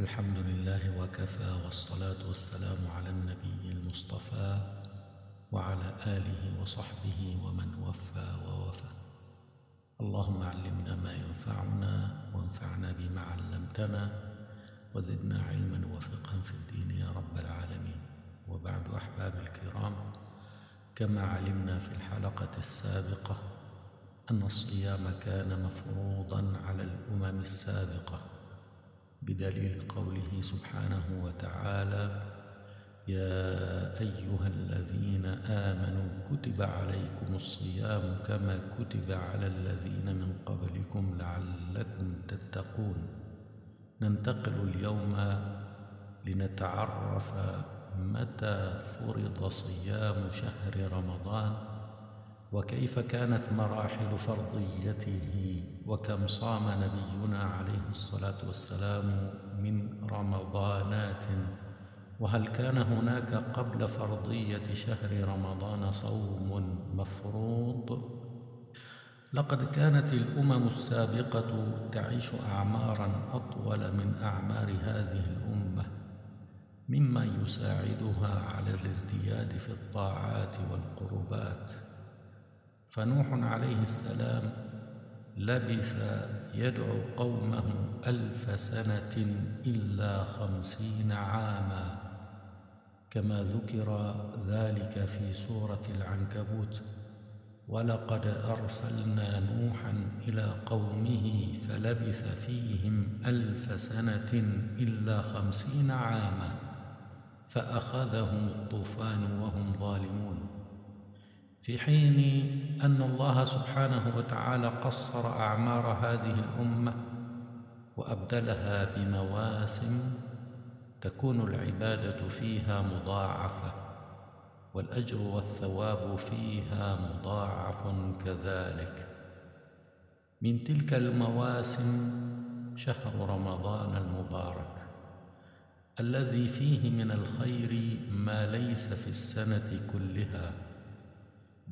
الحمد لله وكفى والصلاة والسلام على النبي المصطفى وعلى آله وصحبه ومن وفى ووفى. اللهم علمنا ما ينفعنا وانفعنا بما علمتنا وزدنا علما وفقها في الدين يا رب العالمين. وبعد أحباب الكرام كما علمنا في الحلقة السابقة أن الصيام كان مفروضا على الأمم السابقة. بدليل قوله سبحانه وتعالى يا أيها الذين آمنوا كتب عليكم الصيام كما كتب على الذين من قبلكم لعلكم تتقون. ننتقل اليوم لنتعرف متى فرض صيام شهر رمضان. وكيف كانت مراحل فرضيته وكم صام نبينا عليه الصلاة والسلام من رمضانات؟ وهل كان هناك قبل فرضية شهر رمضان صوم مفروض؟ لقد كانت الأمم السابقة تعيش اعمارا أطول من أعمار هذه الأمة مما يساعدها على الازدياد في الطاعات والقربات. فنوح عليه السلام لبث يدعو قومه ألف سنة إلا خمسين عاما. كما ذكر ذلك في سورة العنكبوت ولقد أرسلنا نوحا إلى قومه فلبث فيهم ألف سنة إلا خمسين عاما فأخذهم الطوفان وهم ظالمون. في حين أن الله سبحانه وتعالى قصر أعمار هذه الأمة وأبدلها بمواسم تكون العبادة فيها مضاعفة والأجر والثواب فيها مضاعف كذلك. من تلك المواسم شهر رمضان المبارك الذي فيه من الخير ما ليس في السنة كلها.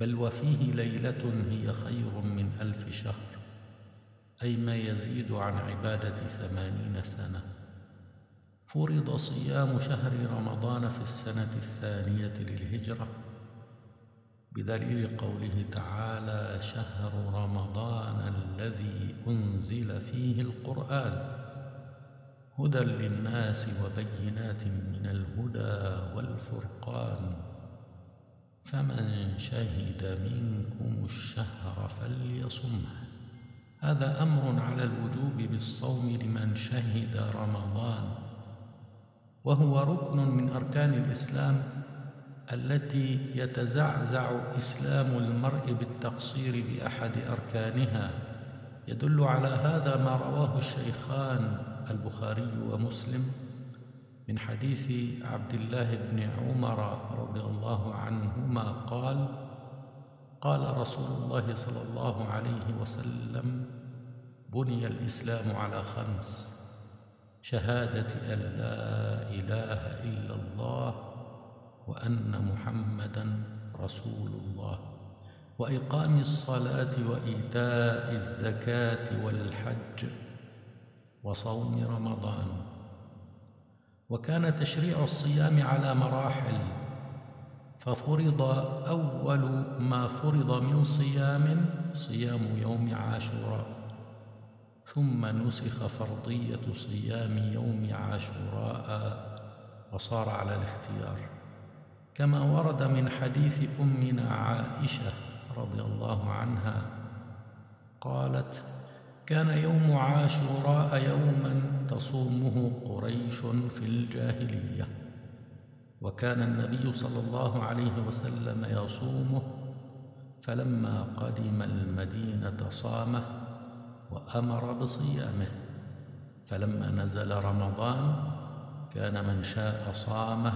بل وفيه ليلة هي خير من ألف شهر أي ما يزيد عن عبادة ثمانين سنة. فرض صيام شهر رمضان في السنة الثانية للهجرة. بدليل قوله تعالى شهر رمضان الذي أنزل فيه القرآن هدى للناس وبينات من الهدى والفرقان. فمن شهد منكم الشهر فليصمه. هذا أمر على الوجوب بالصوم لمن شهد رمضان وهو ركن من أركان الإسلام التي يتزعزع إسلام المرء بالتقصير بأحد أركانها. يدل على هذا ما رواه الشيخان البخاري ومسلم من حديث عبد الله بن عمر رضي الله عنهما قال قال رسول الله صلى الله عليه وسلم بني الإسلام على خمس شهادة أن لا إله إلا الله وأن محمدا رسول الله وإقام الصلاة وإيتاء الزكاة والحج وصوم رمضان وكان تشريع الصيام على مراحل ففرض أول ما فرض من صيام صيام يوم عاشوراء ثم نسخ فرضية صيام يوم عاشوراء وصار على الاختيار. كما ورد من حديث أمنا عائشة رضي الله عنها قالت كان يوم عاشوراء يوما تصومه قريش في الجاهلية. وكان النبي صلى الله عليه وسلم يصومه فلما قدم المدينة صامه وأمر بصيامه. فلما نزل رمضان كان من شاء صامه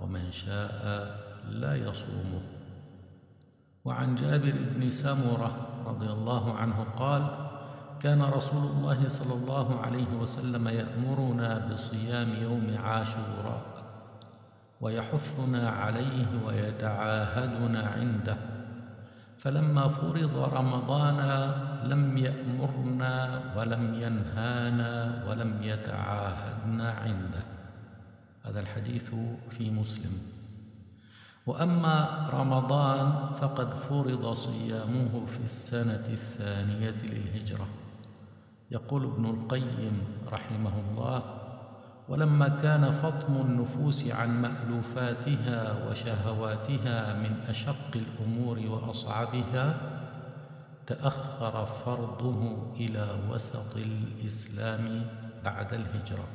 ومن شاء لا يصومه. وعن جابر بن سمرة رضي الله عنه قال كان رسول الله صلى الله عليه وسلم يأمرنا بصيام يوم عاشوراء ويحثنا عليه ويتعاهدنا عنده. فلما فرض رمضان لم يأمرنا ولم ينهانا ولم يتعاهدنا عنده. هذا الحديث في مسلم. وأما رمضان فقد فرض صيامه في السنة الثانية للهجرة. يقول ابن القيم رحمه الله ولما كان فطم النفوس عن مألوفاتها وشهواتها من أشق الأمور وأصعبها تأخر فرضه إلى وسط الإسلام بعد الهجرة.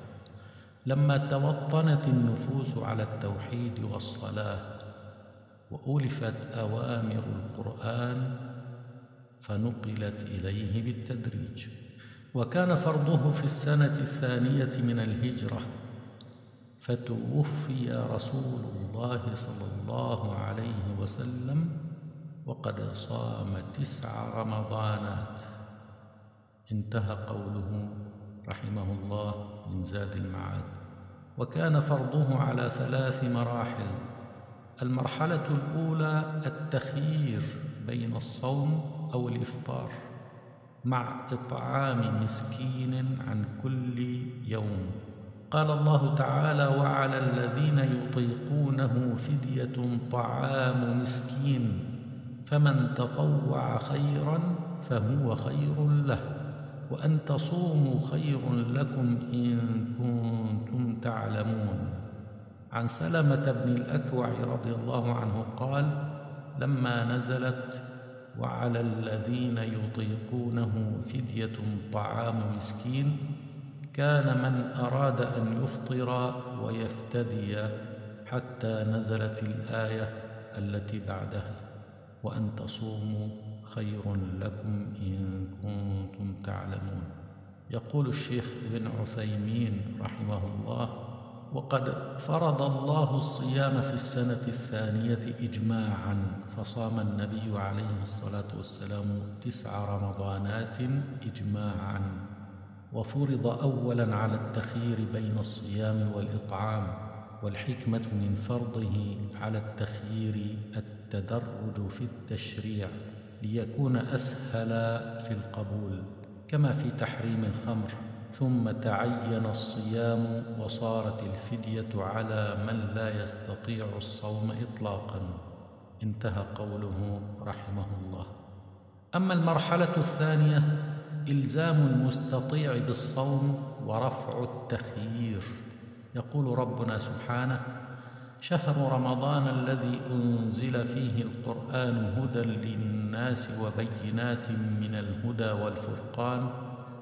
لما توطنت النفوس على التوحيد والصلاة وألفت أوامر القرآن فنقلت إليه بالتدريج. وكان فرضه في السنة الثانية من الهجرة. فتوفي رسول الله صلى الله عليه وسلم وقد صام تسع رمضانات. انتهى قوله رحمه الله من زاد المعاد. وكان فرضه على ثلاث مراحل. المرحلة الأولى التخيير بين الصوم أو الإفطار. مع إطعام مسكين عن كل يوم. قال الله تعالى وعلى الذين يطيقونه فدية طعام مسكين فمن تطوع خيرا فهو خير له وأن تصوموا خير لكم إن كنتم تعلمون. عن سلمة بن الأكوع رضي الله عنه قال لما نزلت وعلى الذين يطيقونه فدية طعام مسكين كان من أراد أن يفطر ويفتدي حتى نزلت الآية التي بعدها وأن تصوموا خير لكم إن كنتم تعلمون. يقول الشيخ ابن عثيمين رحمه الله وقد فرض الله الصيام في السنة الثانية اجماعا فصام النبي عليه الصلاة والسلام تسع رمضانات اجماعا. وفرض اولا على التخيير بين الصيام والإطعام والحكمة من فرضه على التخيير التدرج في التشريع ليكون أسهل في القبول كما في تحريم الخمر. ثم تعين الصيام وصارت الفدية على من لا يستطيع الصوم اطلاقا. انتهى قوله رحمه الله. أما المرحلة الثانية إلزام المستطيع بالصوم ورفع التخيير. يقول ربنا سبحانه شهر رمضان الذي أنزل فيه القرآن هدى للناس وبينات من الهدى والفرقان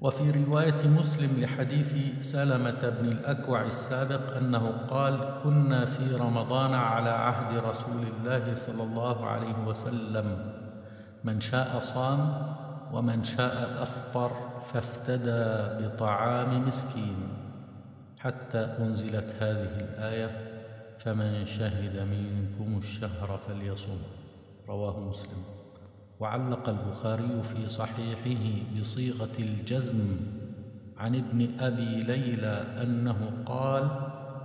وفي رواية مسلم لحديث سلمة بن الأكوع السابق أنه قال كنا في رمضان على عهد رسول الله صلى الله عليه وسلم. من شاء صام ومن شاء أفطر فافتدى بطعام مسكين. حتى أنزلت هذه الآية فمن شهد منكم الشهر فليصم رواه مسلم. وعلق البخاري في صحيحه بصيغة الجزم عن ابن أبي ليلى أنه قال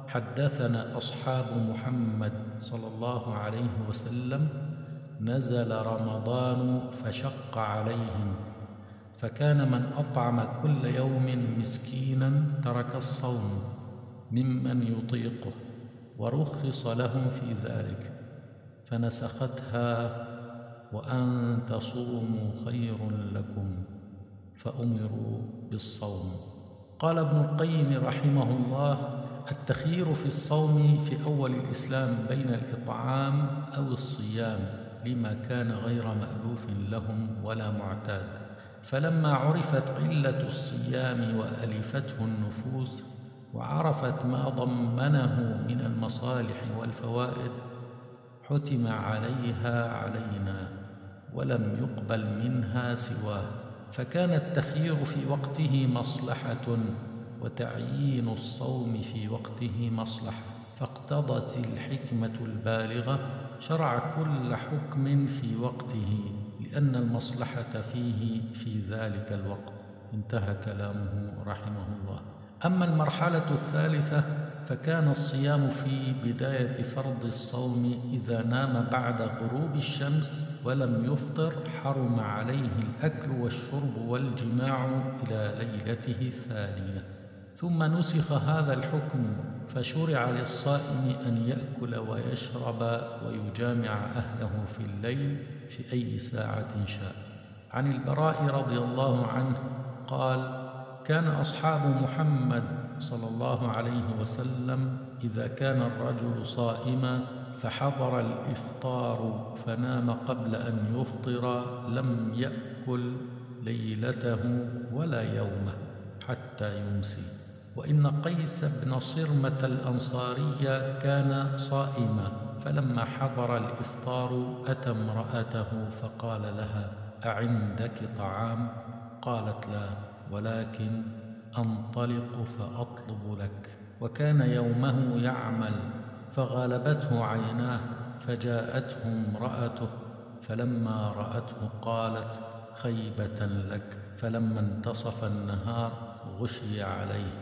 حدثنا أصحاب محمد صلى الله عليه وسلم نزل رمضان فشق عليهم فكان من أطعم كل يوم مسكينا ترك الصوم ممن يطيقه ورخص لهم في ذلك فنسختها وأن تصوموا خير لكم فأمروا بالصوم. قال ابن القيم رحمه الله التخيير في الصوم في أول الإسلام بين الإطعام أو الصيام لما كان غير مألوف لهم ولا معتاد. فلما عرفت علة الصيام وألفته النفوس وعرفت ما ضمنه من المصالح والفوائد حتم عليها علينا. ولم يقبل منها سواه. فكان التخيير في وقته مصلحة وتعيين الصوم في وقته مصلحة. فاقتضت الحكمة البالغة شرع كل حكم في وقته لأن المصلحة فيه في ذلك الوقت. انتهى كلامه رحمه الله. أما المرحلة الثالثة فكان الصيام في بداية فرض الصوم إذا نام بعد غروب الشمس ولم يفطر حرم عليه الأكل والشرب والجماع إلى ليلته الثانية. ثم نسخ هذا الحكم فشرع للصائم أن يأكل ويشرب ويجامع أهله في الليل في أي ساعة شاء. عن البراء رضي الله عنه قال كان أصحاب محمد صلى الله عليه وسلم إذا كان الرجل صائما فحضر الإفطار فنام قبل أن يفطر لم يأكل ليلته ولا يومه حتى يمسي. وإن قيس بن صرمة الأنصاري كان صائما فلما حضر الإفطار أتى امرأته فقال لها أعندك طعام؟ قالت لا ولكن أنطلق فأطلب لك. وكان يومه يعمل فغلبته عيناه فجاءته امرأته فلما رأته قالت خيبة لك. فلما انتصف النهار غشي عليه.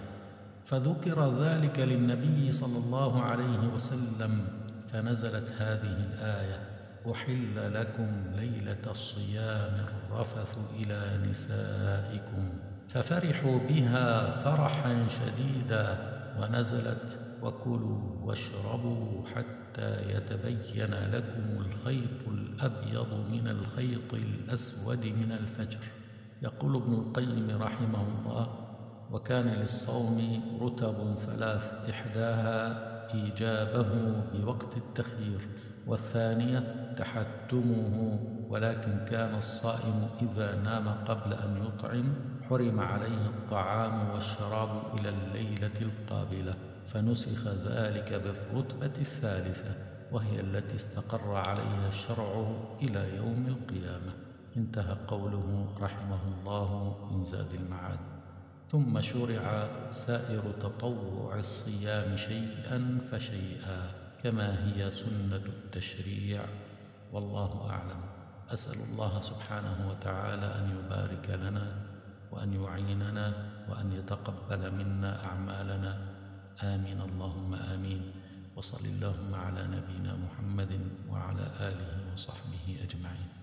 فذكر ذلك للنبي صلى الله عليه وسلم. فنزلت هذه الآية أحل لكم ليلة الصيام الرفث إلى نسائكم. ففرحوا بها فرحا شديدا ونزلت وكلوا واشربوا حتى يتبين لكم الخيط الأبيض من الخيط الأسود من الفجر. يقول ابن القيم رحمه الله وكان للصوم رتب ثلاث إحداها إيجابه بوقت التخيير والثانية تحتمه ولكن كان الصائم إذا نام قبل أن يطعم حرم عليه الطعام والشراب إلى الليلة القابلة فنسخ ذلك بالرتبة الثالثة وهي التي استقر عليها الشرع إلى يوم القيامة. انتهى قوله رحمه الله من زاد المعاد. ثم شرع سائر تطوع الصيام شيئا فشيئا كما هي سنة التشريع. والله أعلم. أسأل الله سبحانه وتعالى أن يبارك لنا وأن يعيننا وأن يتقبل منا أعمالنا. آمين. اللهم آمين. وصل اللهم على نبينا محمد وعلى آله وصحبه أجمعين.